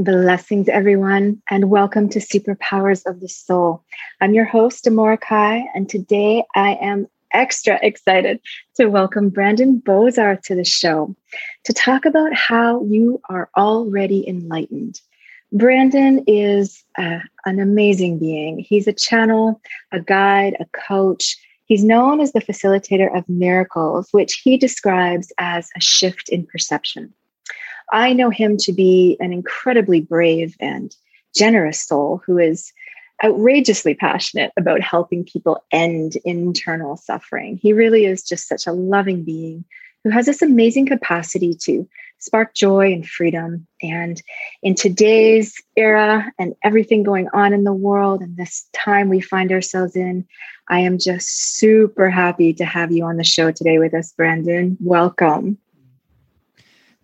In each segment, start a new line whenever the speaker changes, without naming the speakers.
Blessings, everyone, and welcome to Superpowers of the Soul. I'm your host, Amorahki, and today I am extra excited to welcome Brandon Bozarth to the show to talk about how you are already enlightened. Brandon is uh, an amazing being. He's a channel, a guide, a coach. He's known as the facilitator of miracles, which he describes as a shift in perception. I know him to be an incredibly brave and generous soul who is outrageously passionate about helping people end internal suffering. He really is just such a loving being who has this amazing capacity to spark joy and freedom. And in today's era and everything going on in the world and this time we find ourselves in, I am just super happy to have you on the show today with us, Brandon. Welcome.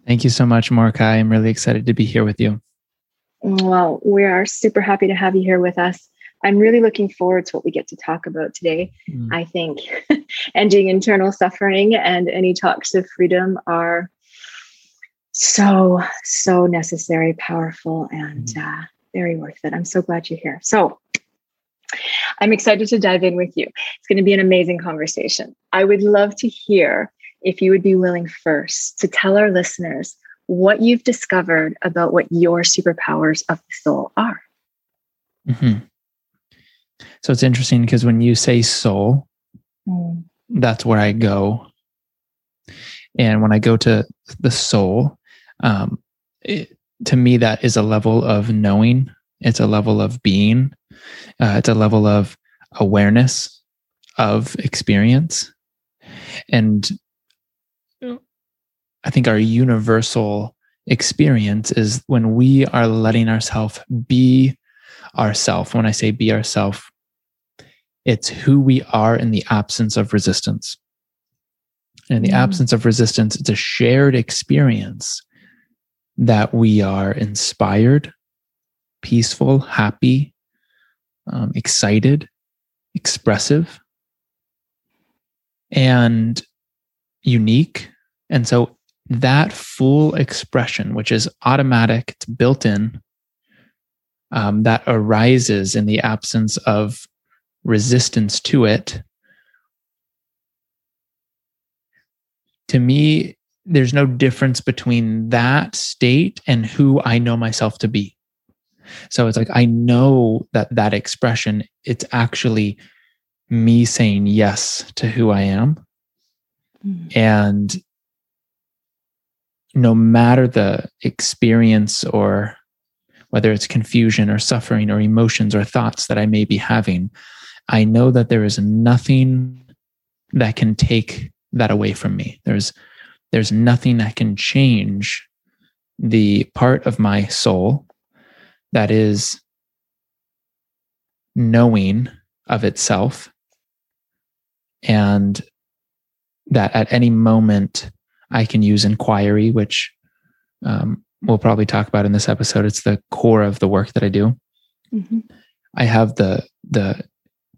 Thank you so much, Amorahki. I'm really excited to be here with you.
Well, we are super happy to have you here with us. I'm really looking forward to what we get to talk about today. Mm. I think ending internal suffering and any talks of freedom are so, so necessary, powerful, and mm. uh, very worth it. I'm so glad you're here. So, I'm excited to dive in with you. It's going to be an amazing conversation. I would love to hear if you would be willing first to tell our listeners what you've discovered about what your superpowers of the soul are.
Mm-hmm. So it's interesting because when you say soul, mm. that's where I go. And when I go to the soul, um, it, to me, that is a level of knowing, it's a level of being, uh, it's a level of awareness of experience. And I think our universal experience is when we are letting ourselves be ourself. When I say be ourself, it's who we are in the absence of resistance. And in the mm. absence of resistance, it's a shared experience that we are inspired, peaceful, happy, um, excited, expressive, and unique. And so that full expression, which is automatic, it's built in, um, that arises in the absence of resistance to it. To me, there's no difference between that state and who I know myself to be. So it's like I know that that expression, it's actually me saying yes to who I am. Mm. And no matter the experience or whether it's confusion or suffering or emotions or thoughts that I may be having, I know that there is nothing that can take that away from me. There's there's nothing that can change the part of my soul that is knowing of itself and that at any moment I can use inquiry, which um, we'll probably talk about in this episode. It's the core of the work that I do. Mm-hmm. I have the the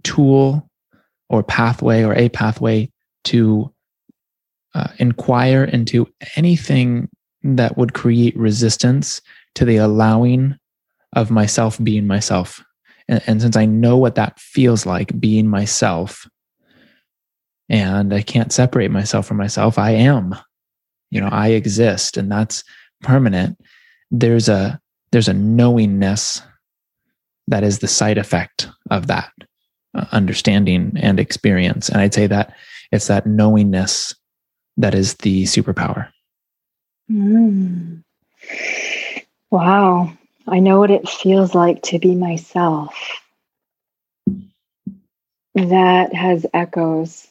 tool or pathway or a pathway to uh, inquire into anything that would create resistance to the allowing of myself being myself. And, and since I know what that feels like being myself, and I can't separate myself from myself, I am you know i exist and that's permanent there's a there's a knowingness that is the side effect of that uh, understanding and experience. And i'd say that it's that knowingness that is the superpower.
Mm. wow. I know what it feels like to be myself. That has echoes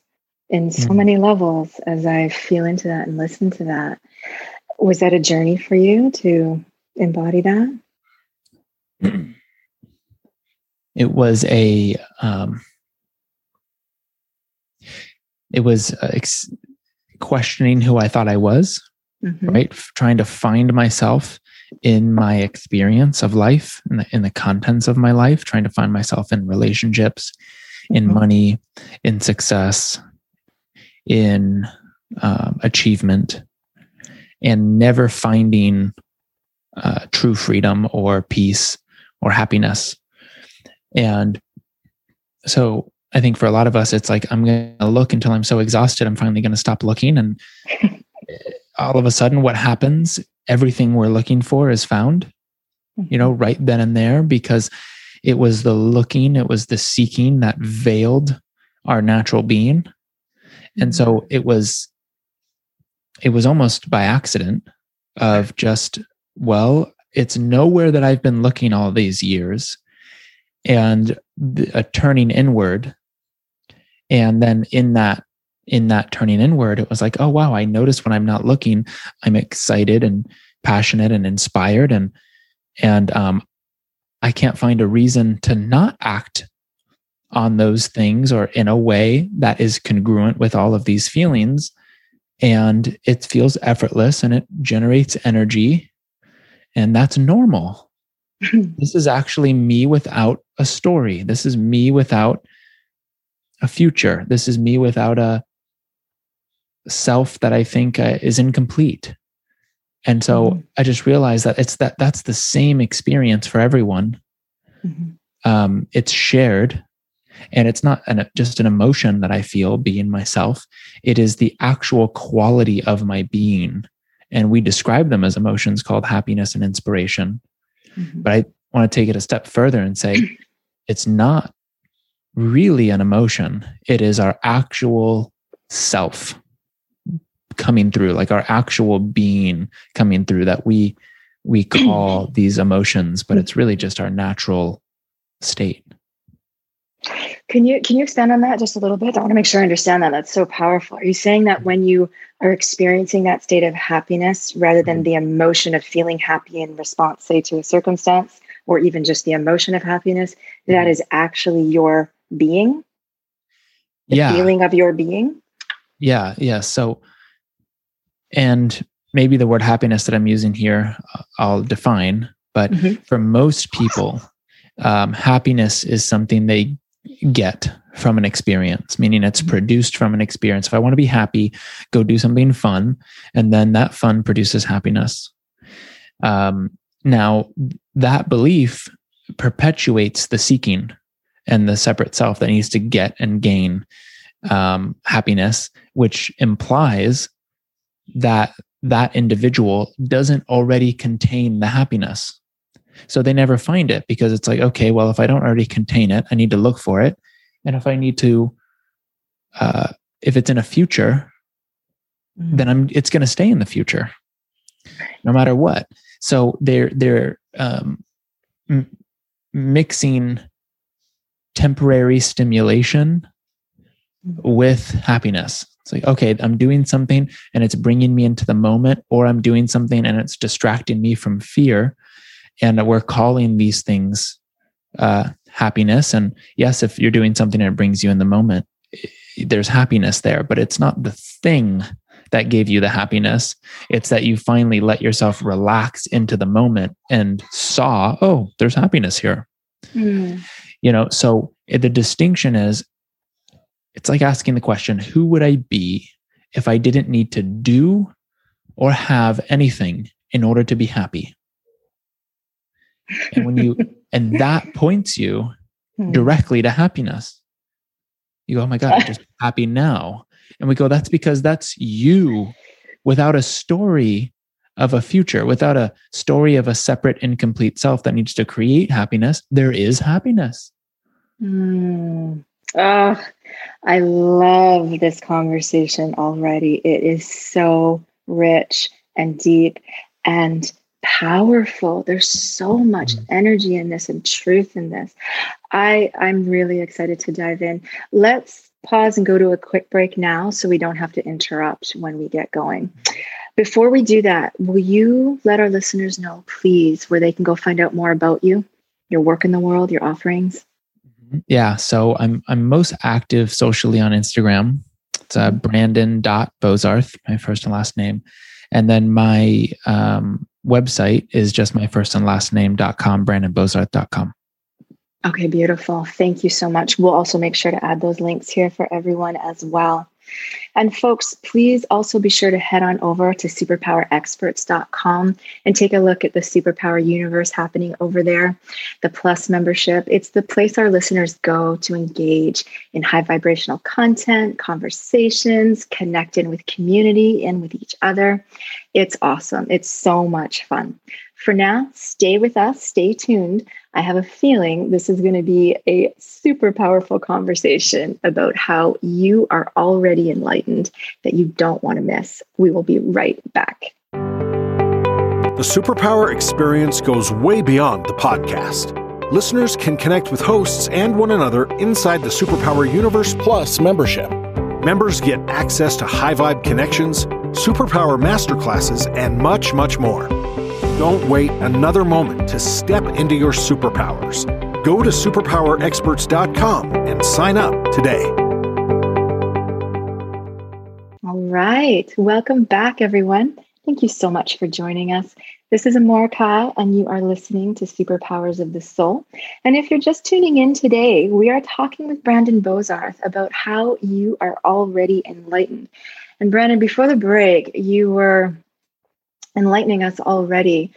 in so mm many levels as I feel into that and listen to that. Was that a journey for you to embody that?
It was a um, it was uh, ex- questioning who I thought I was, mm-hmm. right? F- trying to find myself in my experience of life, in the, in the contents of my life, trying to find myself in relationships, in mm-hmm. money, in success, in um, achievement, and never finding uh, true freedom or peace or happiness. And so I think for a lot of us, it's like, I'm going to look until I'm so exhausted, I'm finally going to stop looking. And all of a sudden, what happens? Everything we're looking for is found, you know, right then and there, because it was the looking, it was the seeking that veiled our natural being. And so mm-hmm. it was, it was almost by accident of just, well, it's nowhere that I've been looking all these years. And a turning inward and then in that in that turning inward it was like oh wow i notice when i'm not looking i'm excited and passionate and inspired and and um i can't find a reason to not act on those things or in a way that is congruent with all of these feelings and it feels effortless and it generates energy and that's normal this is actually me without a story this is me without a future. This is me without a self that I think uh, is incomplete. And so mm-hmm. I just realized that it's that that's the same experience for everyone. Mm-hmm. Um, it's shared, and it's not an, just an emotion that I feel being myself. It is the actual quality of my being, and we describe them as emotions called happiness and inspiration. Mm-hmm. But I want to take it a step further and say it's not really an emotion. It is our actual self coming through, like our actual being coming through that we we call these emotions, but it's really just our natural state.
Can you can you expand on that just a little bit? I want to make sure I understand that. That's so powerful. Are you saying that when you are experiencing that state of happiness rather than the emotion of feeling happy in response, say, to a circumstance, or even just the emotion of happiness, that is actually your being the yeah. feeling of your being
yeah yeah so and maybe the word happiness that i'm using here uh, i'll define but mm-hmm. for most people um, happiness is something they get from an experience meaning it's mm-hmm. produced from an experience if i want to be happy go do something fun and then that fun produces happiness um, now that belief perpetuates the seeking and the separate self that needs to get and gain um, happiness, which implies that that individual doesn't already contain the happiness. So they never find it because it's like, okay, well, if I don't already contain it, I need to look for it. And if I need to, uh, if it's in a future, mm. then I'm, it's going to stay in the future, no matter what. So they're they're um, m- mixing temporary stimulation with happiness. It's like, okay, I'm doing something and it's bringing me into the moment, or I'm doing something and it's distracting me from fear. And we're calling these things uh, happiness. And yes, if you're doing something that brings you in the moment, there's happiness there, but it's not the thing that gave you the happiness. It's that you finally let yourself relax into the moment and saw, oh, there's happiness here. Mm you know so the distinction is it's like asking the question who would i be if i didn't need to do or have anything in order to be happy and when you and that points you hmm. directly to happiness you go oh my god i'm just happy now and we go that's because that's you without a story of a future without a story of a separate incomplete self that needs to create happiness there is happiness
Mm. Oh, I love this conversation already. It is so rich and deep and powerful. There's so much mm. energy in this and truth in this. I I'm really excited to dive in. Let's pause and go to a quick break now so we don't have to interrupt when we get going. Before we do that, will you let our listeners know, please, where they can go find out more about you, your work in the world, your offerings?
Yeah. So I'm I'm most active socially on Instagram. It's uh, Brandon Bozarth, my first and last name. And then my um, website is just my first and last name.com, brandonbozarth.com.
Okay, beautiful. Thank you so much. We'll also make sure to add those links here for everyone as well. And folks, please also be sure to head on over to superpowerexperts.com and take a look at the superpower universe happening over there. The Plus membership, it's the place our listeners go to engage in high vibrational content, conversations, connect in with community and with each other. It's awesome. It's so much fun. For now, stay with us, stay tuned. I have a feeling this is going to be a super powerful conversation about how you are already enlightened that you don't want to miss. We will be right back.
The Superpower experience goes way beyond the podcast. Listeners can connect with hosts and one another inside the Superpower Universe Plus membership. Members get access to high vibe connections, superpower masterclasses, and much, much more. Don't wait another moment to step into your superpowers. Go to superpowerexperts.com and sign up today.
All right. Welcome back, everyone. Thank you so much for joining us. This is Amorahki, and you are listening to Superpowers of the Soul. And if you're just tuning in today, we are talking with Brandon Bozarth about how you are already enlightened. And Brandon, before the break, you were enlightening us already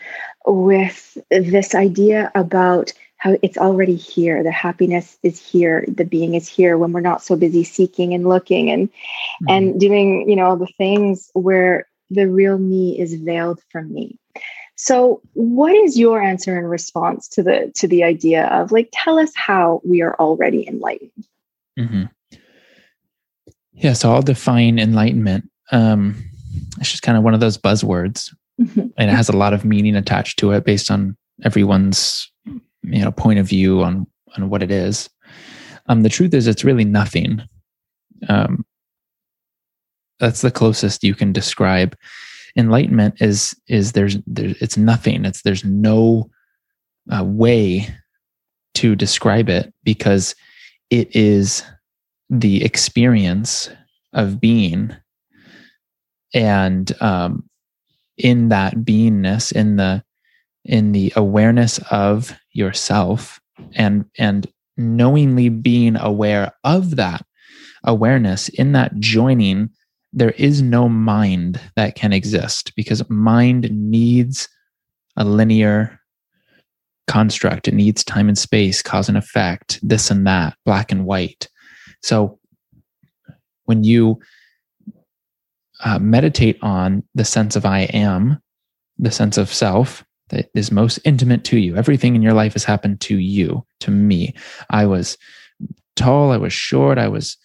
with this idea about how it's already here. The happiness is here. The being is here when we're not so busy seeking and looking and mm-hmm. and doing you know all the things where the real me is veiled from me. So what is your answer in response to the to the idea of like tell us how we are already enlightened?
Mm-hmm. yeah so i'll define enlightenment. Um it's just kind of one of those buzzwords and it has a lot of meaning attached to it based on everyone's you know point of view on on what it is. Um the truth is it's really nothing. Um that's the closest you can describe. Enlightenment is is there's there, it's nothing. It's there's no uh, way to describe it because it is the experience of being. And um, in that beingness in the in the awareness of yourself and and knowingly being aware of that awareness in that joining there is no mind that can exist because mind needs a linear construct. It needs time and space cause and effect this and that black and white. So when you uh, meditate on the sense of I am, the sense of self that is most intimate to you. Everything in your life has happened to you, to me. I was tall, I was short, I was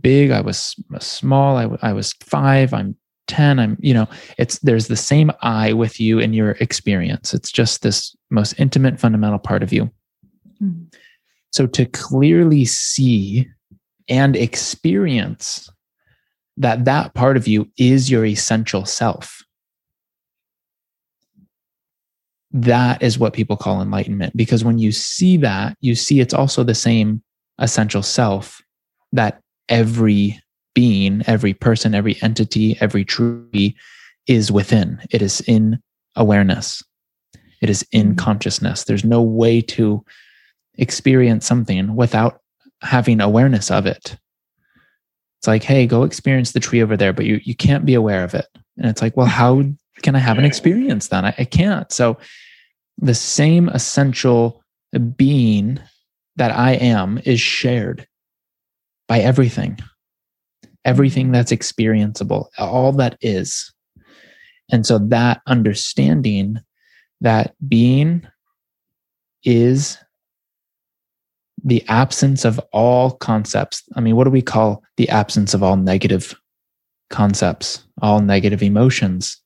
big, I was small, I, I was five, I'm 10 i'm you know it's there's the same i with you in your experience it's just this most intimate fundamental part of you mm-hmm. so to clearly see and experience that that part of you is your essential self. That is what people call enlightenment. Because when you see that, you see it's also the same essential self that every being, every person, every entity, every tree is within. It is in awareness, it is in mm-hmm. consciousness. There's no way to experience something without having awareness of it. It's like, hey, go experience the tree over there, but you you can't be aware of it. And it's like, well, how can I have an experience then? I, I can't. So the same essential being that I am is shared by everything, everything mm-hmm. that's experienceable, all that is. And so that understanding that being is the absence of all concepts. I mean, what do we call the absence of all negative concepts, all negative emotions?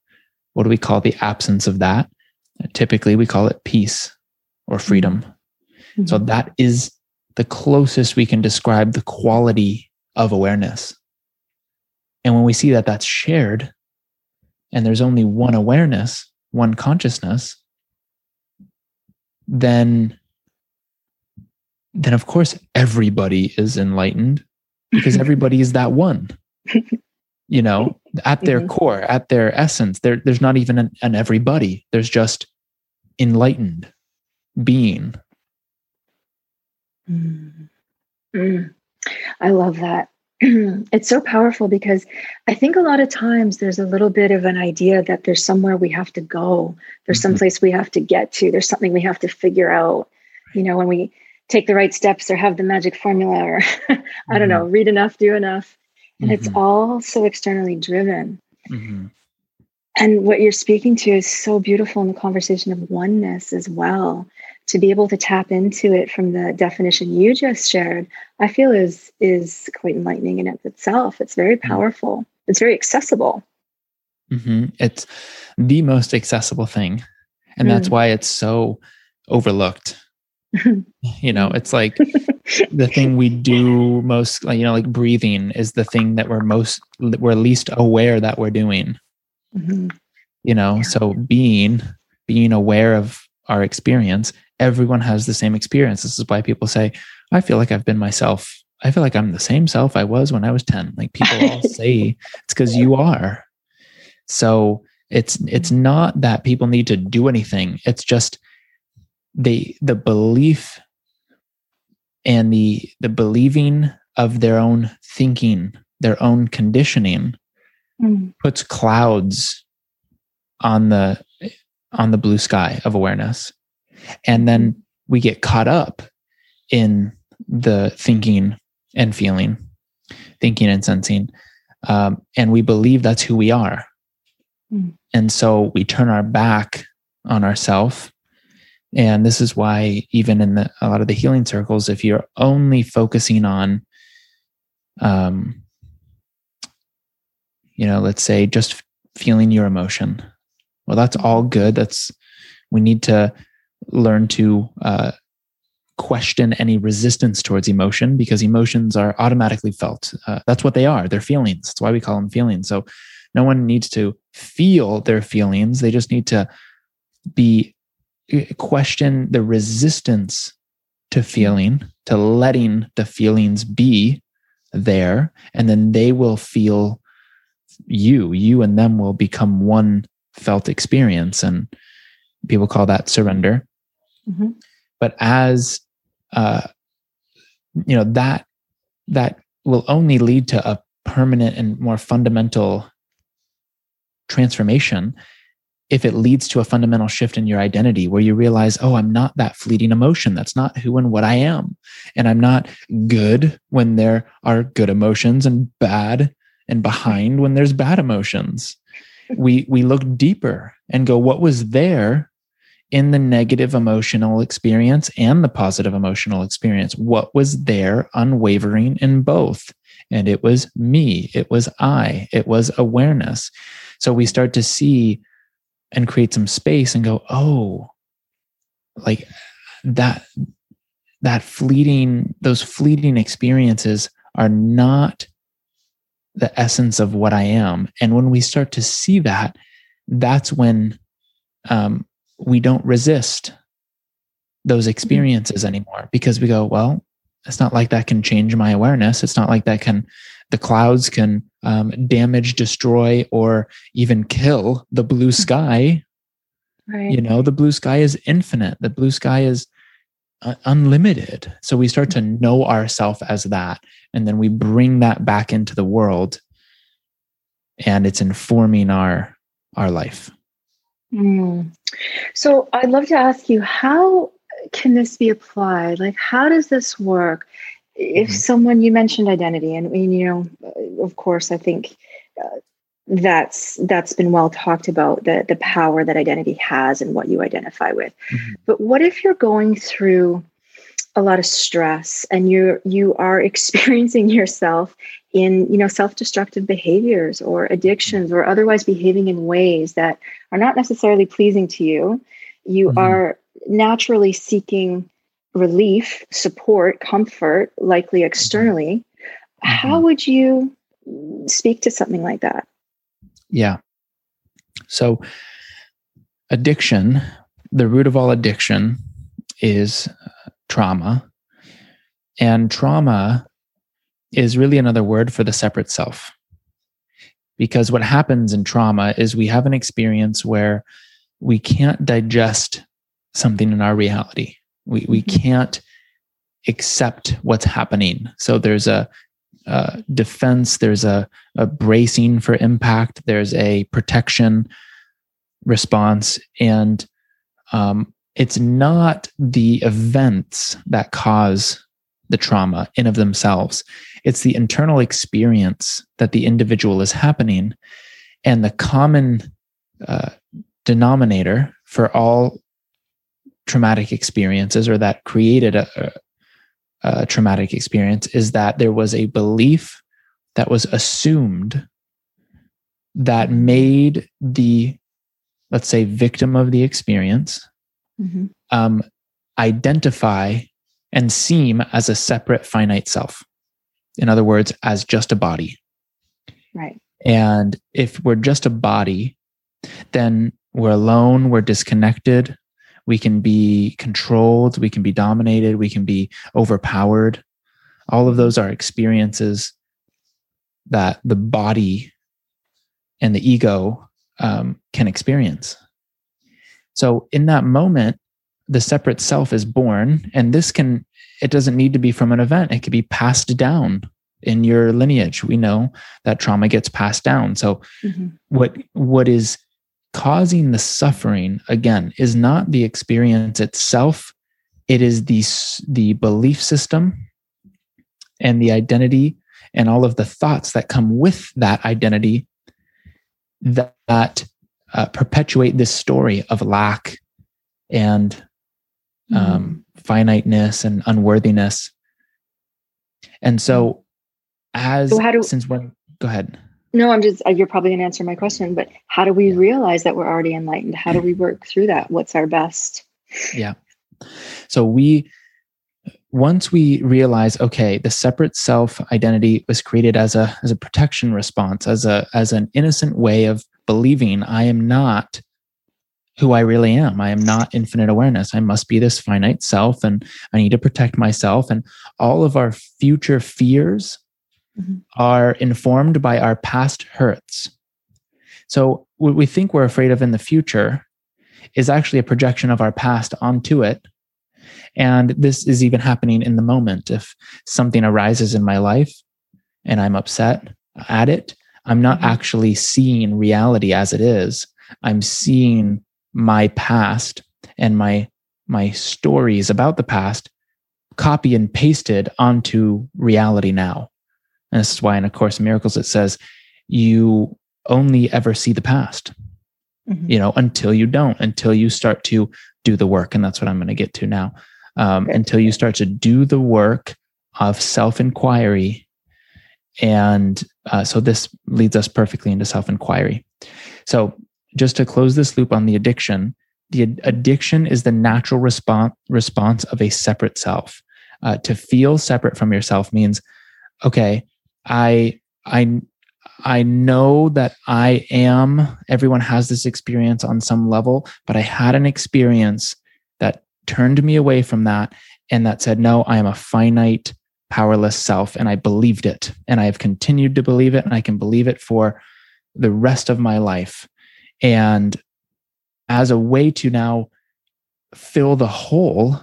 What do we call the absence of that? Typically, we call it peace or freedom. Mm-hmm. So, that is the closest we can describe the quality of awareness. And when we see that that's shared and there's only one awareness, one consciousness, then then of course everybody is enlightened because everybody is that one. you know, at their mm-hmm. core, at their essence, there, there's not even an, an everybody. There's just enlightened being.
Mm. Mm. I love that. it's so powerful because I think a lot of times there's a little bit of an idea that there's somewhere we have to go, there's mm-hmm. someplace we have to get to, there's something we have to figure out. You know, when we take the right steps or have the magic formula or I don't know, mm-hmm. read enough, do enough. And mm-hmm. it's all so externally driven. Mm-hmm. And what you're speaking to is so beautiful in the conversation of oneness as well to be able to tap into it from the definition you just shared i feel is is quite enlightening in it itself it's very mm-hmm. powerful it's very accessible
mm-hmm. it's the most accessible thing and mm. that's why it's so overlooked you know it's like the thing we do most you know like breathing is the thing that we're most we're least aware that we're doing mm-hmm. you know so being being aware of our experience everyone has the same experience. This is why people say, I feel like I've been myself. I feel like I'm the same self I was when I was 10. Like people all say it's because you are. So it's it's not that people need to do anything. It's just they the belief and the the believing of their own thinking, their own conditioning mm. puts clouds on the on the blue sky of awareness and then mm-hmm. we get caught up in the thinking and feeling, thinking and sensing. Um, and we believe that's who we are. Mm. And so we turn our back on ourself. And this is why, even in the, a lot of the healing circles, if you're only focusing on, um, you know, let's say just feeling your emotion, well, that's all good. That's, we need to learn to uh, question any resistance towards emotion because emotions are automatically felt. Uh, that's what they are. They're feelings. That's why we call them feelings. So no one needs to feel their feelings. They just need to be question the resistance to feeling, to letting the feelings be there, and then they will feel you. You and them will become one felt experience. And people call that surrender. Mm-hmm. But as uh, you know, that that will only lead to a permanent and more fundamental transformation if it leads to a fundamental shift in your identity where you realize, oh, I'm not that fleeting emotion. That's not who and what I am. And I'm not good when there are good emotions and bad and behind when there's bad emotions. We we look deeper and go, what was there in the negative emotional experience and the positive emotional experience. What was there unwavering in both? And it was me, it was I, it was awareness. So we start to see and create some space and go, oh, like that, that fleeting, those fleeting experiences are not the essence of what I am. And when we start to see that, that's when um, we don't resist those mm-hmm. experiences anymore because we go, well, it's not like that can change my awareness. It's not like that can, the clouds can um, damage, destroy, or even kill the blue mm-hmm. sky. Right. You know, the blue sky is infinite. The blue sky is uh, unlimited. So we start to mm-hmm. know ourselves as that. And then we bring that back into the world and it's informing our our life.
Mm. So I'd love to ask you how can this be applied? Like, how does this work? If mm-hmm. someone you mentioned identity, and you know, of course, I think uh, that's that's been well talked about the the power that identity has and what you identify with. Mm-hmm. But what if you're going through a lot of stress and you're you are experiencing yourself in you know self-destructive behaviors or addictions or otherwise behaving in ways that are not necessarily pleasing to you you mm-hmm. are naturally seeking relief support comfort likely externally mm-hmm. how would you speak to something like that
yeah so addiction the root of all addiction is uh, trauma and trauma is really another word for the separate self. because what happens in trauma is we have an experience where we can't digest something in our reality. We, we mm-hmm. can't accept what's happening. So there's a, a defense, there's a, a bracing for impact, there's a protection response. And um, it's not the events that cause the trauma in of themselves. It's the internal experience that the individual is happening. And the common uh, denominator for all traumatic experiences or that created a, a, a traumatic experience is that there was a belief that was assumed that made the, let's say, victim of the experience mm-hmm. um, identify and seem as a separate finite self. In other words, as just a body.
Right.
And if we're just a body, then we're alone, we're disconnected, we can be controlled, we can be dominated, we can be overpowered. All of those are experiences that the body and the ego um, can experience. So, in that moment, the separate self is born and this can it doesn't need to be from an event it could be passed down in your lineage we know that trauma gets passed down so mm-hmm. what what is causing the suffering again is not the experience itself it is the the belief system and the identity and all of the thoughts that come with that identity that, that uh, perpetuate this story of lack and mm-hmm. um, finiteness and unworthiness. And so, as so how do, since when, go ahead.
No, I'm just, uh, you're probably going to answer my question, but how do we realize that we're already enlightened? How do we work through that? What's our best?
Yeah. So, we, once we realize okay the separate self identity was created as a as a protection response as a as an innocent way of believing i am not who I really am. I am not infinite awareness. I must be this finite self and I need to protect myself. And all of our future fears mm-hmm. are informed by our past hurts. So, what we think we're afraid of in the future is actually a projection of our past onto it. And this is even happening in the moment. If something arises in my life and I'm upset at it, I'm not mm-hmm. actually seeing reality as it is. I'm seeing my past and my my stories about the past copy and pasted onto reality now. And this is why in A Course in Miracles it says you only ever see the past. Mm-hmm. You know, until you don't, until you start to do the work. And that's what I'm going to get to now. Um, okay. Until you start to do the work of self inquiry. And uh, so this leads us perfectly into self inquiry. So just to close this loop on the addiction, the addiction is the natural response response of a separate self. Uh, to feel separate from yourself means, okay, I I I know that I am. Everyone has this experience on some level, but I had an experience that turned me away from that, and that said, no, I am a finite, powerless self, and I believed it, and I have continued to believe it, and I can believe it for the rest of my life. And as a way to now fill the hole,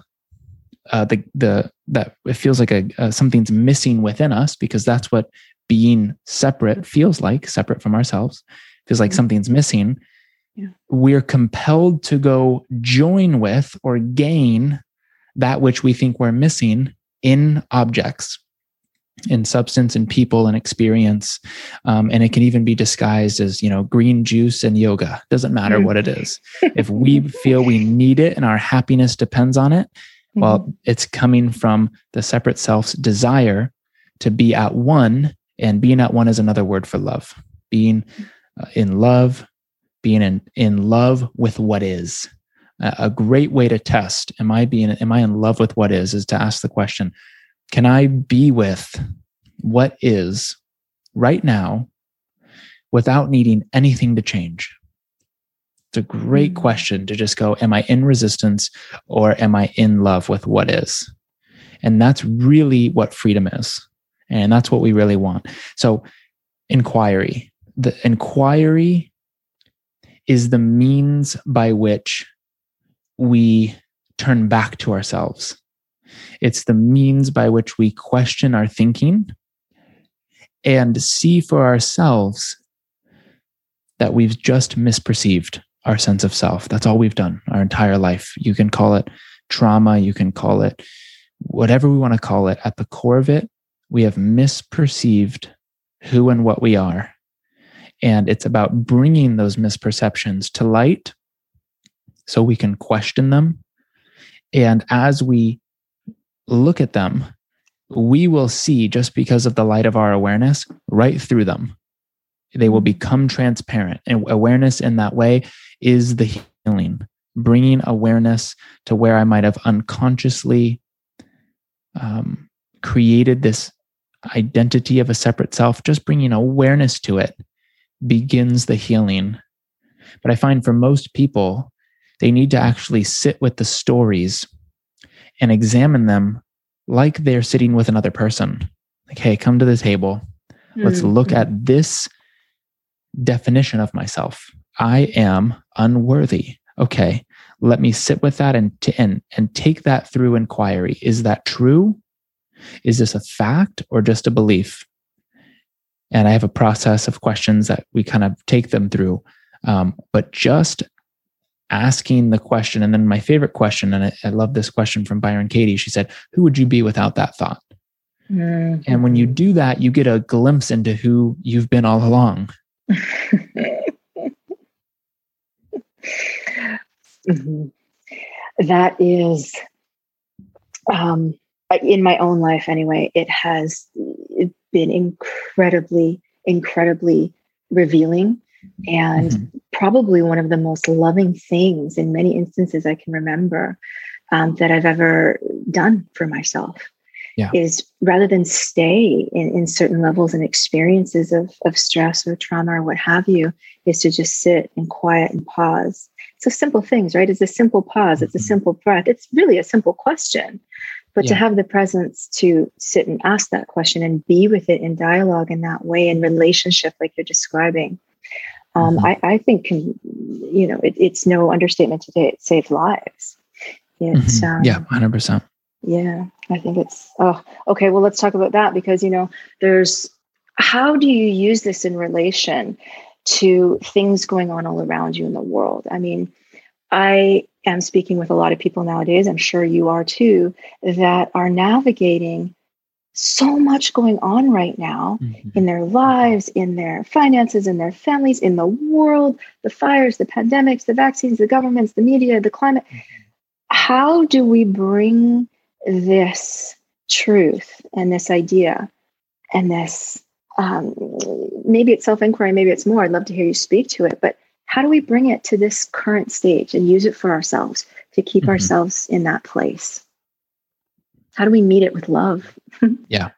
uh, the the that it feels like a, a something's missing within us because that's what being separate feels like, separate from ourselves, feels like mm-hmm. something's missing. Yeah. We're compelled to go join with or gain that which we think we're missing in objects in substance and people and experience um, and it can even be disguised as you know green juice and yoga doesn't matter what it is if we feel we need it and our happiness depends on it well mm-hmm. it's coming from the separate self's desire to be at one and being at one is another word for love being uh, in love being in, in love with what is a great way to test am i being am i in love with what is is to ask the question can I be with what is right now without needing anything to change? It's a great mm-hmm. question to just go, Am I in resistance or am I in love with what is? And that's really what freedom is. And that's what we really want. So, inquiry. the inquiry is the means by which we turn back to ourselves. It's the means by which we question our thinking and see for ourselves that we've just misperceived our sense of self. That's all we've done our entire life. You can call it trauma, you can call it whatever we want to call it. At the core of it, we have misperceived who and what we are. And it's about bringing those misperceptions to light so we can question them. And as we look at them, we will see just because of the light of our awareness right through them. They will become transparent. And awareness in that way is the healing, bringing awareness to where I might have unconsciously um, created this identity of a separate self, just bringing awareness to it begins the healing. But I find for most people, they need to actually sit with the stories and examine them like they're sitting with another person. Like, hey, come to the table. Let's mm-hmm. look at this definition of myself. I am unworthy. Okay, let me sit with that and, t- and, and take that through inquiry. Is that true? Is this a fact or just a belief? And I have a process of questions that we kind of take them through. Um, but just asking the question. And then my favorite question, and I, I, love this question from Byron Katie. She said, Who would you be without that thought? Mm-hmm. And when you do that, you get a glimpse into who you've been all along.
Mm-hmm. that is, um, in my own life anyway, it has been incredibly, incredibly revealing and mm-hmm. probably one of the most loving things in many instances I can remember um, that I've ever done for myself. Yeah. Is rather than stay in, in certain levels and experiences of, of stress or trauma or what have you, is to just sit and quiet and pause. So simple things, right? It's a simple pause, it's a mm-hmm. simple breath. It's really a simple question. But yeah. to have the presence to sit and ask that question and be with it in dialogue in that way, in relationship, like you're describing, um, mm-hmm. I, I, think can, you know, it, it's no understatement today. It saved lives.
It's, mm-hmm. um, yeah, hundred percent.
Yeah, I think it's. Oh, okay. Well, let's talk about that because you know, there's how do you use this in relation to things going on all around you in the world? I mean, I am speaking with a lot of people nowadays. I'm sure you are too, that are navigating so much going on right now mm-hmm. in their lives, in their finances, in their families, in the world, the fires, the pandemics, the vaccines, the governments, the media, the climate. Mm-hmm. How do we bring this truth and this idea and this um, maybe it's self inquiry, maybe it's more. I'd love to hear you speak to it, but how do we bring it to this current stage and use it for ourselves to keep mm-hmm. ourselves in that place? How do we meet it with love?
yeah.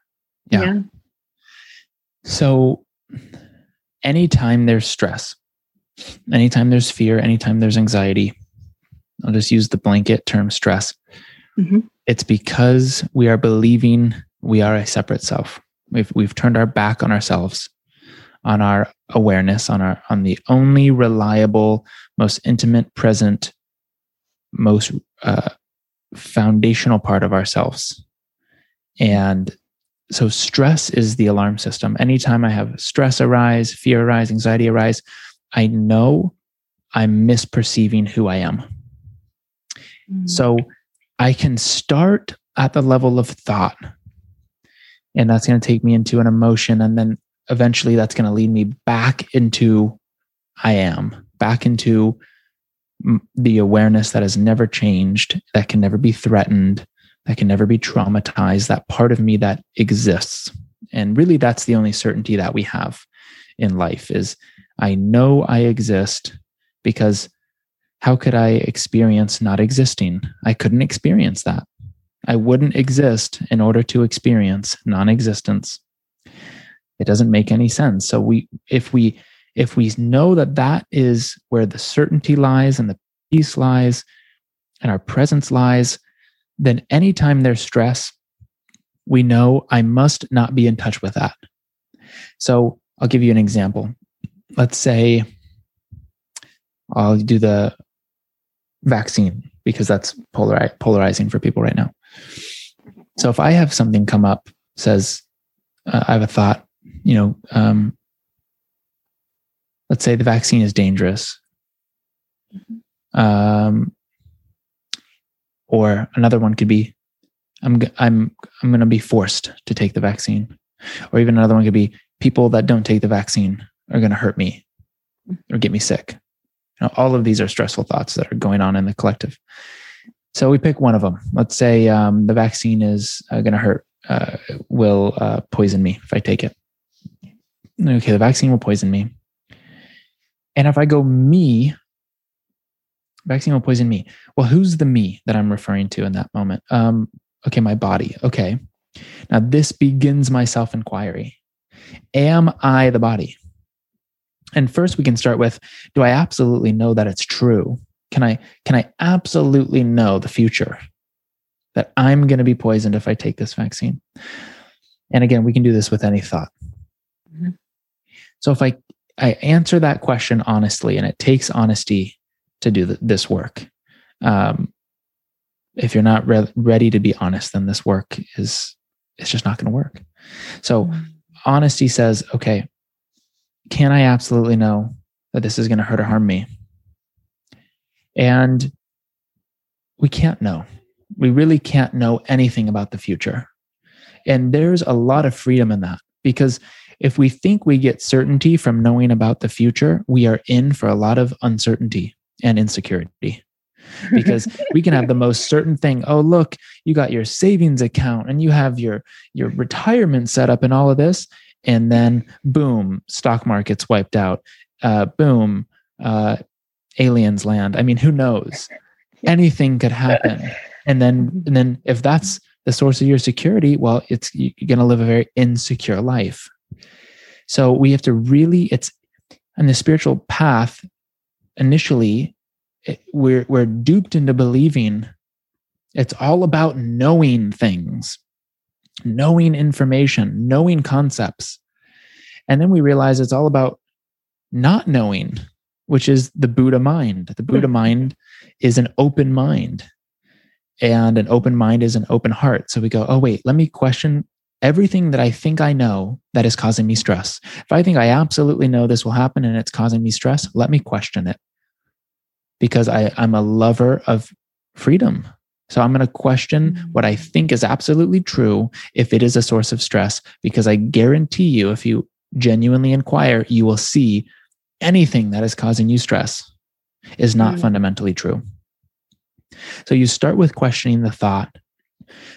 yeah. Yeah. So anytime there's stress, anytime there's fear, anytime there's anxiety, I'll just use the blanket term stress. Mm-hmm. It's because we are believing we are a separate self. We've we've turned our back on ourselves, on our awareness, on our on the only reliable, most intimate, present, most uh, foundational part of ourselves. And so stress is the alarm system. Anytime I have stress arise, fear arise, anxiety arise, I know I'm misperceiving who I am. Mm-hmm. So I can start at the level of thought. And that's going to take me into an emotion. And then eventually that's going to lead me back into I am, back into the awareness that has never changed, that can never be threatened, that can never be traumatized, that part of me that exists. And really, that's the only certainty that we have in life is I know I exist because how could I experience not existing? I couldn't experience that. I wouldn't exist in order to experience non-existence. It doesn't make any sense. So we if we if we know that that is where the certainty lies and the peace lies and our presence lies, then anytime there's stress, we know I must not be in touch with that. So I'll give you an example. let's say I'll do the vaccine because that's polari- polarizing for people right now. So if I have something come up, says uh, I have a thought, you know, um, let's say the vaccine is dangerous. Um, or another one could be, I'm I'm I'm going to be forced to take the vaccine, or even another one could be people that don't take the vaccine are going to hurt me or get me sick. You know, all of these are stressful thoughts that are going on in the collective. So we pick one of them. Let's say um, the vaccine is uh, going to hurt, uh, will uh, poison me if I take it. Okay, the vaccine will poison me. And if I go me, vaccine will poison me. Well, who's the me that I'm referring to in that moment? Um, okay, my body. Okay. Now this begins my self inquiry. Am I the body? And first we can start with do I absolutely know that it's true? Can I can I absolutely know the future that I'm going to be poisoned if I take this vaccine? And again, we can do this with any thought. Mm-hmm. So if I I answer that question honestly, and it takes honesty to do the, this work. Um, if you're not re- ready to be honest, then this work is it's just not going to work. So mm-hmm. honesty says, okay, can I absolutely know that this is going to hurt or harm me? And we can't know. We really can't know anything about the future. And there's a lot of freedom in that because if we think we get certainty from knowing about the future, we are in for a lot of uncertainty and insecurity. because we can have the most certain thing oh look you got your savings account and you have your your retirement set up and all of this and then boom stock market's wiped out. Uh, boom uh, aliens land. I mean who knows? Anything could happen. And then and then if that's the source of your security well it's you're going to live a very insecure life. So we have to really, it's on the spiritual path, initially, it, we're, we're duped into believing it's all about knowing things, knowing information, knowing concepts. And then we realize it's all about not knowing, which is the Buddha mind. The Buddha mm-hmm. mind is an open mind. And an open mind is an open heart. So we go, oh, wait, let me question everything that I think I know that is causing me stress. If I think I absolutely know this will happen and it's causing me stress, let me question it because I, I'm a lover of freedom. So I'm going to question mm-hmm. what I think is absolutely true if it is a source of stress, because I guarantee you, if you genuinely inquire, you will see anything that is causing you stress is not mm-hmm. fundamentally true. So you start with questioning the thought,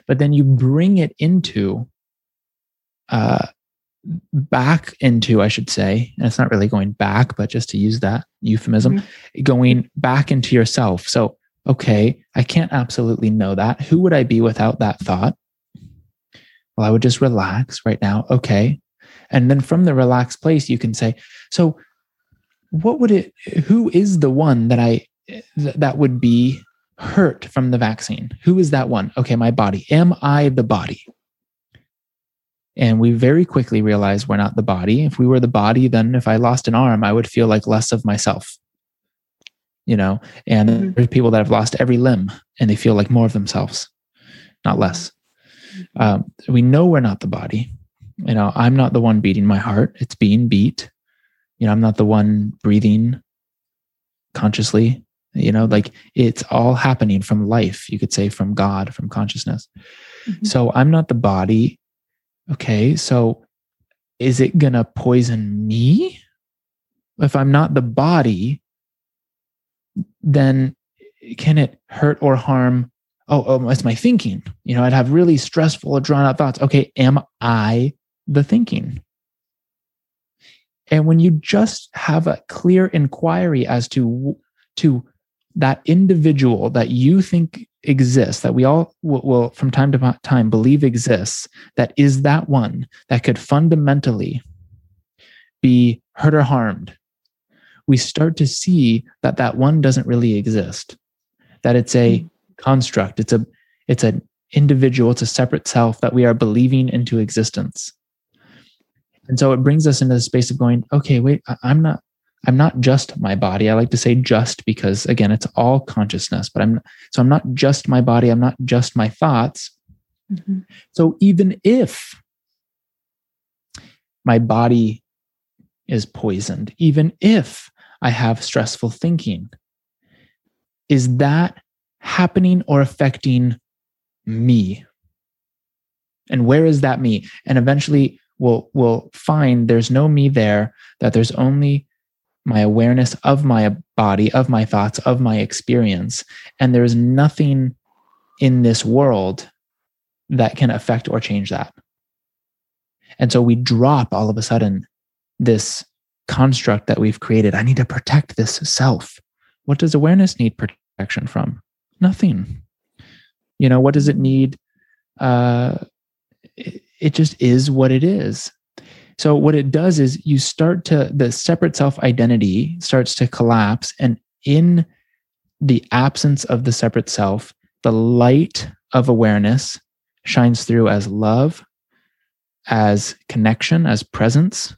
but then you bring it into uh, back into, I should say, and it's not really going back, but just to use that euphemism, mm-hmm. going back into yourself. So, okay, I can't absolutely know that. Who would I be without that thought? Well, I would just relax right now. Okay. And then from the relaxed place, you can say, so what would it, who is the one that I, that would be hurt from the vaccine? Who is that one? Okay, my body. Am I the body? And we very quickly realized we're not the body. If we were the body, then if I lost an arm, I would feel like less of myself. You know, and mm-hmm. there's people that have lost every limb and they feel like more of themselves, not less. Mm-hmm. Um, we know we're not the body. You know, I'm not the one beating my heart, it's being beat. You know, I'm not the one breathing consciously. You know, like it's all happening from life, you could say from God, from consciousness. Mm-hmm. So I'm not the body okay, so is it going to poison me? If I'm not the body, then can it hurt or harm? Oh, oh, it's my thinking. You know, I'd have really stressful, drawn out thoughts. Okay, am I the thinking? And when you just have a clear inquiry as to, to that individual that you think exists, that we all will, will, from time to time believe exists, that is that one that could fundamentally be hurt or harmed, we start to see that that one doesn't really exist, that it's a hmm. construct, it's a it's an individual, it's a separate self that we are believing into existence. And so it brings us into the space of going, okay, wait, I'm not, I'm not just my body. I like to say just because again, it's all consciousness, but I'm, so I'm not just my body. I'm not just my thoughts. Mm-hmm. So even if my body is poisoned, even if I have stressful thinking, is that happening or affecting me? And where is that me? And eventually we'll, we'll find there's no me there, that there's only my awareness of my body, of my thoughts, of my experience. And there's nothing in this world that can affect or change that. And so we drop all of a sudden this construct that we've created. I need to protect this self. What does awareness need protection from? Nothing. You know, what does it need? Uh, it, it just is what it is. So what it does is you start to the separate self identity starts to collapse and in the absence of the separate self, the light of awareness shines through as love, as connection, as presence.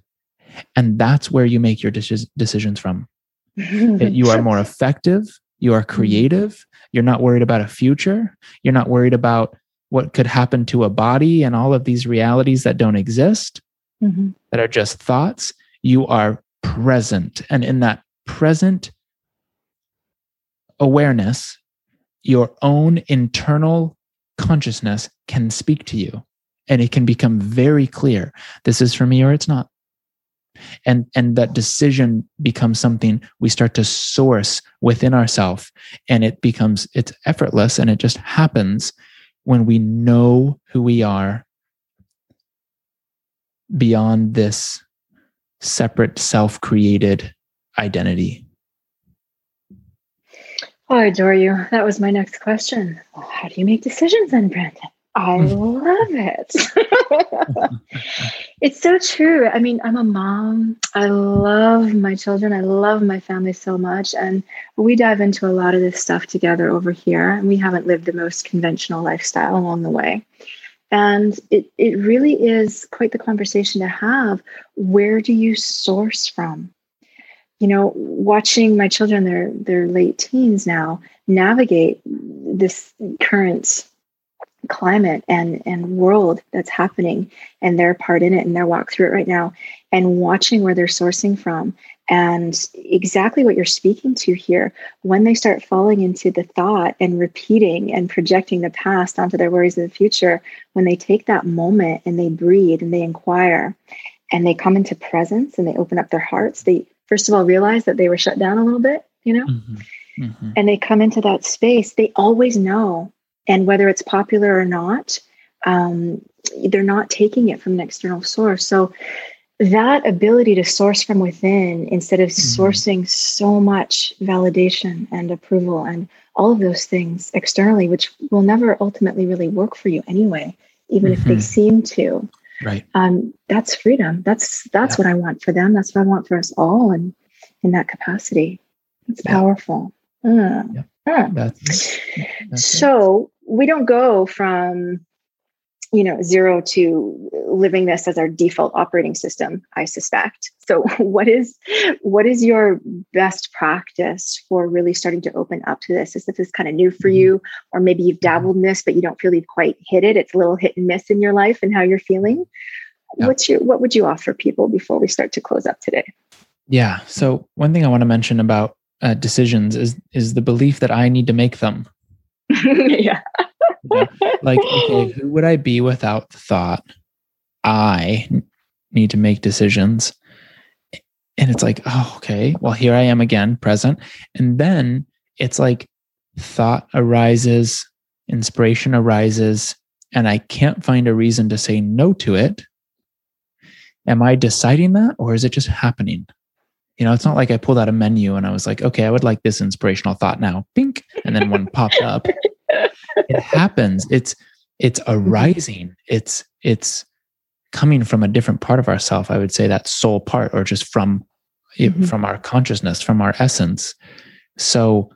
And that's where you make your decisions from. you are more effective, you are creative, you're not worried about a future, you're not worried about what could happen to a body and all of these realities that don't exist, mm-hmm. that are just thoughts. You are present. And in that present awareness, your own internal consciousness can speak to you and it can become very clear this is for me or it's not and and that decision becomes something we start to source within ourselves and it becomes it's effortless and it just happens when we know who we are beyond this separate self-created identity
Oh, I adore you. That was my next question. How do you make decisions then, Brandon? I hmm. love it. it's so true. I mean, I'm a mom. I love my children. I love my family so much. And we dive into a lot of this stuff together over here. And we haven't lived the most conventional lifestyle along the way. And it, it really is quite the conversation to have. Where do you source from? you know, watching my children, they're they're late teens now, navigate this current climate and and world that's happening and their part in it and their walk through it right now and watching where they're sourcing from and exactly what you're speaking to here when they start falling into the thought and repeating and projecting the past onto their worries of the future when they take that moment and they breathe and they inquire and they come into presence and they open up their hearts they first of all realize that they were shut down a little bit, you know, mm-hmm. Mm-hmm. and they come into that space, they always know. And whether it's popular or not, um, they're not taking it from an external source. So that ability to source from within instead of mm-hmm. sourcing so much validation and approval and all of those things externally, which will never ultimately really work for you anyway, even if they mm-hmm. seem to
right
um, that's freedom that's that's yeah. what i want for them that's what i want for us all and in that capacity it's yeah. powerful mm. yeah. That's, that's so we don't go from you know zero to living this as our default operating system i suspect. So what is what is your best practice for really starting to open up to this? Is this kind of new for mm-hmm. you or maybe you've mm-hmm. dabbled in this but you don't feel you've quite hit it. It's a little hit and miss in your life and how you're feeling. Yeah. what's your what would you offer people before we start to close up today?
Yeah. So one thing i want to mention about uh, decisions is is the belief that i need to make them
yeah
know? Like, okay, who would I be without the thought I need to make decisions? And it's like, oh, okay, well, here I am again, present. And then it's like thought arises, inspiration arises, and I can't find a reason to say no to it. Am I deciding that or is it just happening? You know, it's not like I pulled out a menu and I was like, okay, I would like this inspirational thought now. Pink. And then one popped up it happens. It's it's arising. It's it's coming from a different part of ourself. I would say that soul part, or just from mm-hmm. from our consciousness, from our essence. So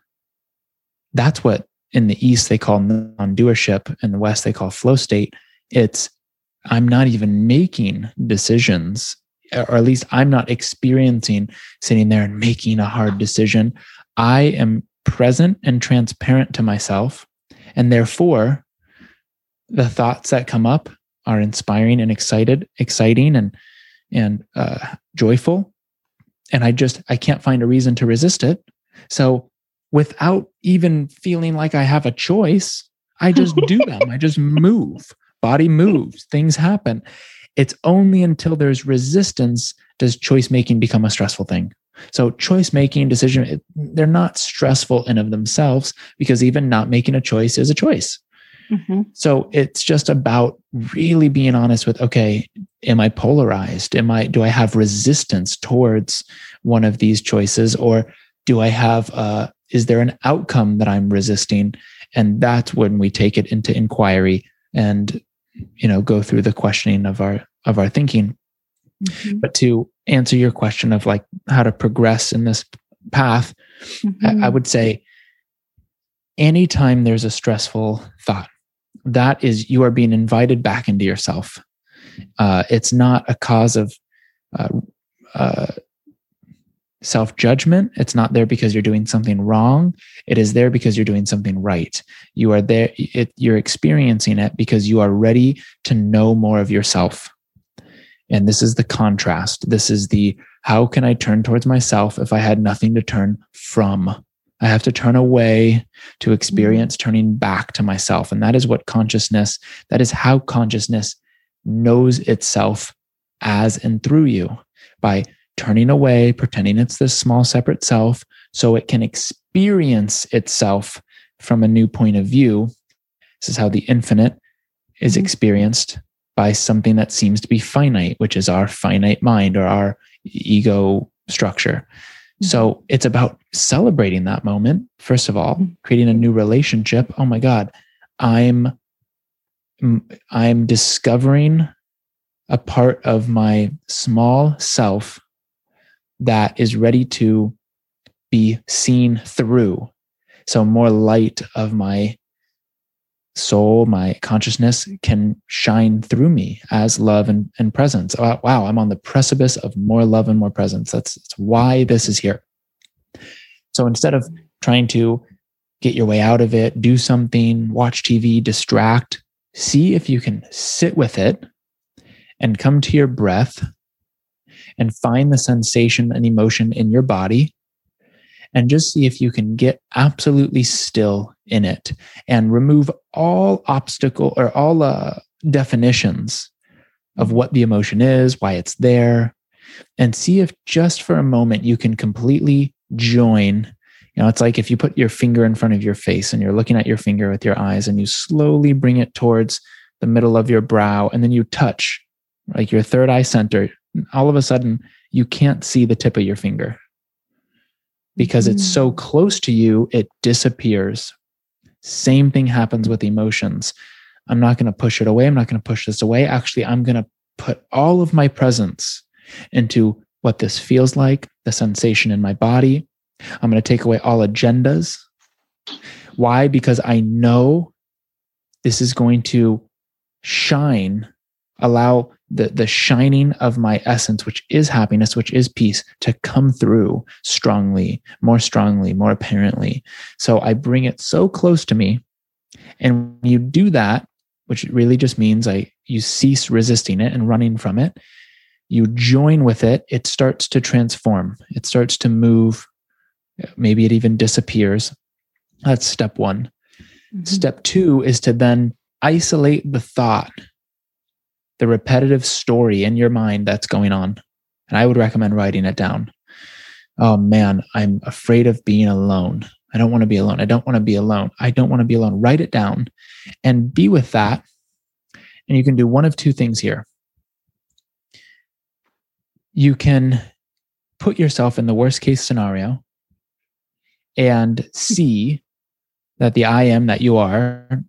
that's what in the East they call non-doership, in the West they call flow state. It's I'm not even making decisions, or at least I'm not experiencing sitting there and making a hard decision. I am present and transparent to myself. And therefore, the thoughts that come up are inspiring and excited, exciting and and uh, joyful. And I just I can't find a reason to resist it. So without even feeling like I have a choice, I just do them. I just move. Body moves. Things happen. It's only until there's resistance does choice making become a stressful thing. So choice making, decision, they're not stressful in of themselves because even not making a choice is a choice. Mm-hmm. So it's just about really being honest with, okay, am I polarized? Am I, do I have resistance towards one of these choices or do I have, uh, is there an outcome that I'm resisting? And that's when we take it into inquiry and, you know, go through the questioning of our, of our thinking. Mm-hmm. But to answer your question of like how to progress in this path, mm-hmm. I, I mm-hmm. would say anytime there's a stressful thought, that is you are being invited back into yourself. Uh, it's not a cause of uh, uh, self judgment. It's not there because you're doing something wrong. It is there because you're doing something right. You are there, it, you're experiencing it because you are ready to know more of yourself. And this is the contrast. This is the how can I turn towards myself if I had nothing to turn from? I have to turn away to experience mm-hmm. turning back to myself. And that is what consciousness, that is how consciousness knows itself as and through you by turning away, pretending it's this small separate self so it can experience itself from a new point of view. This is how the infinite is mm-hmm. experienced by something that seems to be finite, which is our finite mind or our ego structure. Mm-hmm. So it's about celebrating that moment, first of all, mm-hmm. creating a new relationship. Oh my God, I'm I'm discovering a part of my small self that is ready to be seen through. So more light of my soul, my consciousness can shine through me as love and, and presence. Oh, wow, I'm on the precipice of more love and more presence. That's, that's why this is here. So instead of trying to get your way out of it, do something, watch TV, distract, see if you can sit with it and come to your breath and find the sensation and emotion in your body and just see if you can get absolutely still in it and remove all obstacle or all uh, definitions of what the emotion is, why it's there, and see if just for a moment you can completely join. You know, it's like if you put your finger in front of your face and you're looking at your finger with your eyes and you slowly bring it towards the middle of your brow and then you touch like your third eye center. All of a sudden, you can't see the tip of your finger because it's so mm. close to you, it disappears. Same thing happens with emotions. I'm not going to push it away. I'm not going to push this away. Actually, I'm going to put all of my presence into what this feels like, the sensation in my body. I'm going to take away all agendas. Why? Because I know this is going to shine, allow the, the shining of my essence, which is happiness, which is peace, to come through strongly, more strongly, more apparently. So I bring it so close to me. And when you do that, which really just means I you cease resisting it and running from it, you join with it, it starts to transform. It starts to move. Maybe it even disappears. That's step one. Mm-hmm. Step two is to then isolate the thought the repetitive story in your mind that's going on. And I would recommend writing it down. Oh man, I'm afraid of being alone. I don't want to be alone. I don't want to be alone. I don't want to be alone. Write it down and be with that. And you can do one of two things here. You can put yourself in the worst case scenario and see that the I am that you are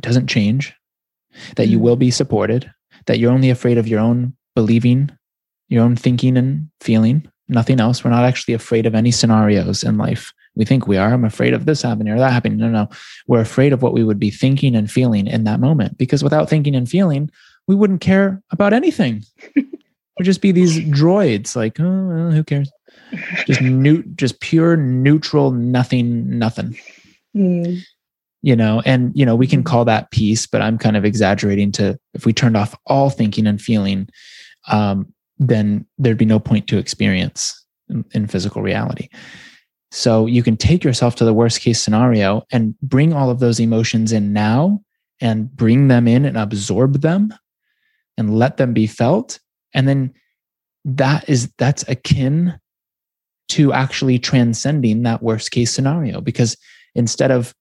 doesn't change, that you mm-hmm. will be supported, that you're only afraid of your own believing, your own thinking and feeling, nothing else. We're not actually afraid of any scenarios in life. We think we are. I'm afraid of this happening or that happening. No, no. We're afraid of what we would be thinking and feeling in that moment because without thinking and feeling, we wouldn't care about anything. We'd just be these droids, like, oh, well, who cares? Just new, just pure neutral, nothing, nothing. Mm. You know, and you know, we can call that peace, but I'm kind of exaggerating to if we turned off all thinking and feeling, um, then there'd be no point to experience in, in physical reality. So you can take yourself to the worst case scenario and bring all of those emotions in now and bring them in and absorb them and let them be felt. And then that is that's akin to actually transcending that worst case scenario because instead of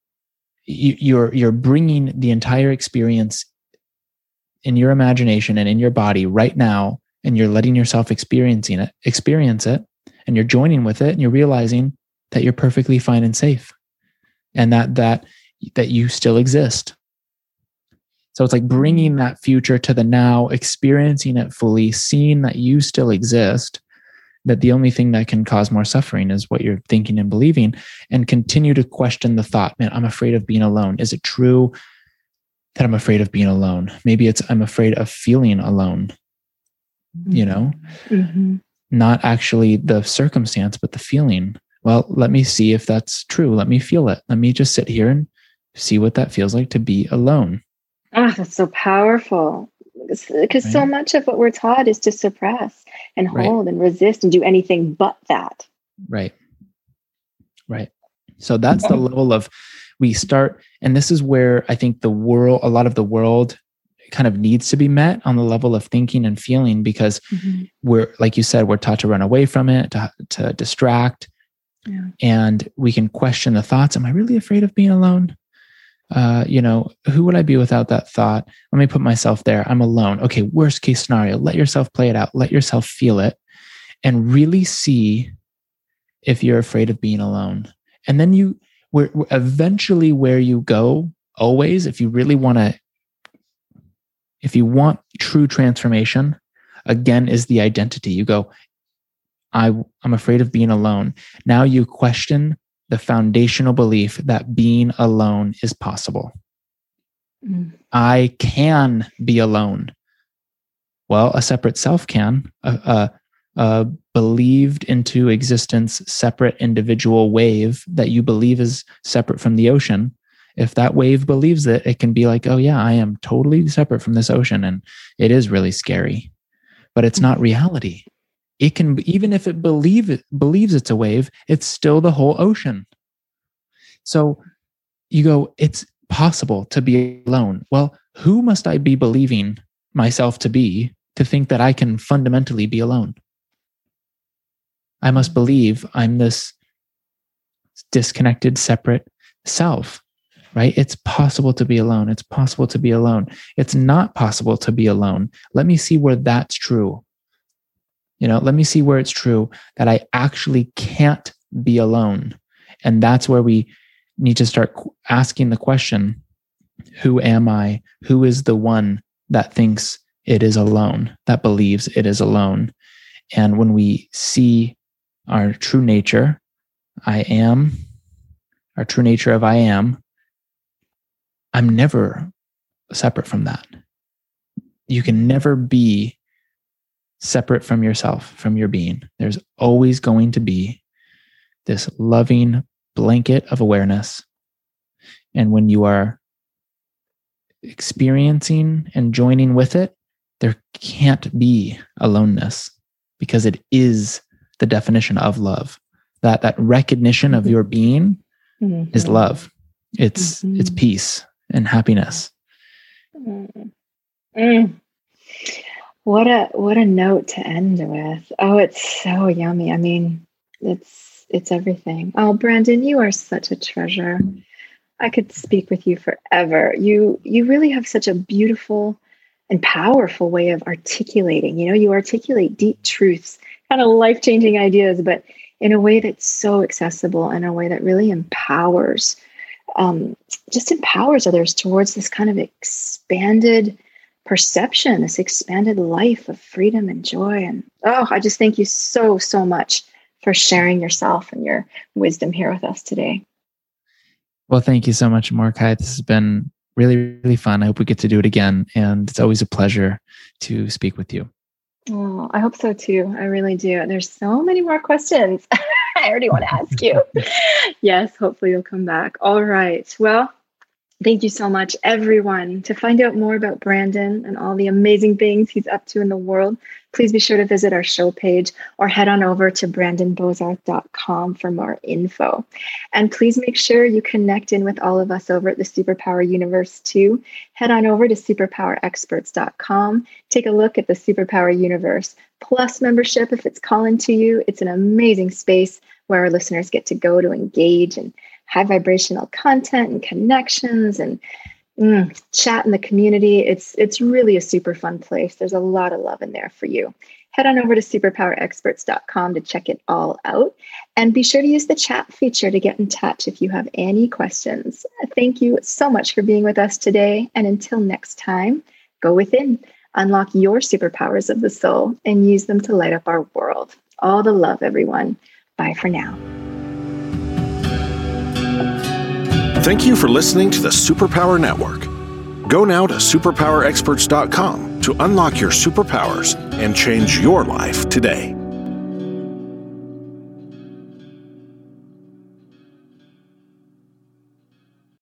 you, you're you're bringing the entire experience in your imagination and in your body right now and you're letting yourself experiencing it experience it and you're joining with it and you're realizing that you're perfectly fine and safe and that that that you still exist. So it's like bringing that future to the now experiencing it fully seeing that you still exist that the only thing that can cause more suffering is what you're thinking and believing and continue to question the thought man i'm afraid of being alone is it true that i'm afraid of being alone maybe it's i'm afraid of feeling alone you know mm-hmm. not actually the circumstance but the feeling well, let me see if that's true. Let me feel it. Let me just sit here and see what that feels like to be alone.
Ah, that's so powerful. Because right. so much of what we're taught is to suppress and hold right. and resist and do anything but that.
Right. Right. So that's the level of we start, and this is where I think the world, a lot of the world kind of needs to be met on the level of thinking and feeling because mm-hmm. we're, like you said, we're taught to run away from it, to, to distract, yeah. And we can question the thoughts. Am I really afraid of being alone? Uh, you know, who would I be without that thought? Let me put myself there. I'm alone. Okay, worst case scenario. Let yourself play it out. Let yourself feel it and really see if you're afraid of being alone. And then you, where eventually where you go, always, if you really want to, if you want true transformation, again, is the identity. You go, I, I'm afraid of being alone. Now you question the foundational belief that being alone is possible. Mm. I can be alone. Well, a separate self can. A, a, a, believed into existence separate individual wave that you believe is separate from the ocean. If that wave believes it, it can be like, oh, yeah, I am totally separate from this ocean. And it is really scary, but it's not mm. reality it can even if it believe it believes it's a wave it's still the whole ocean. So you go it's possible to be alone. Well who must i be believing myself to be to think that i can fundamentally be alone? I must believe i'm this disconnected separate self right? It's possible to be alone. It's possible to be alone. It's not possible to be alone. Let me see where that's true you know, let me see where it's true that I actually can't be alone. And that's where we need to start asking the question Who am I? Who is the one that thinks it is alone, that believes it is alone? And when we see our true nature, I am, our true nature of I am, I'm never separate from that. You can never be separate from yourself, from your being. There's always going to be this loving blanket of awareness. And when you are experiencing and joining with it, there can't be aloneness because it is the definition of love. That that recognition of your being mm-hmm. is love. It's mm-hmm. it's peace and happiness.
Mm. Mm. What a what a note to end with. Oh, it's so yummy. I mean, it's it's everything. Oh, Brandon, you are such a treasure. I could speak with you forever. You you really have such a beautiful and powerful way of articulating. You know, you articulate deep truths, kind of life-changing ideas, but in a way that's so accessible, in a way that really empowers, um, just empowers others towards this kind of expanded perception, this expanded life of freedom and joy. And oh, I just thank you so, so much for sharing yourself and your wisdom here with us today.
Well, thank you so much, Amorahki. This has been really, really fun. I hope we get to do it again. And it's always a pleasure to speak with you.
Oh, I hope so too. I really do. There's so many more questions I already want to ask you. yes, hopefully you'll come back. All right. Well, Thank you so much, everyone. To find out more about Brandon and all the amazing things he's up to in the world, please be sure to visit our show page or head on over to brandonbozarth.com for more info. And please make sure you connect in with all of us over at the Superpower Universe too. Head on over to superpowerexperts.com. Take a look at the Superpower Universe Plus membership if it's calling to you. It's an amazing space where our listeners get to go to engage and high vibrational content and connections and mm, chat in the community. It's it's really a super fun place. There's a lot of love in there for you. Head on over to superpowerexperts.com to check it all out. And be sure to use the chat feature to get in touch if you have any questions. Thank you so much for being with us today. And until next time, go within, unlock your superpowers of the soul, and use them to light up our world. All the love, everyone. Bye for now.
Thank you for listening to the Superpower Network. Go now to superpowerexperts.com to unlock your superpowers and change your life today.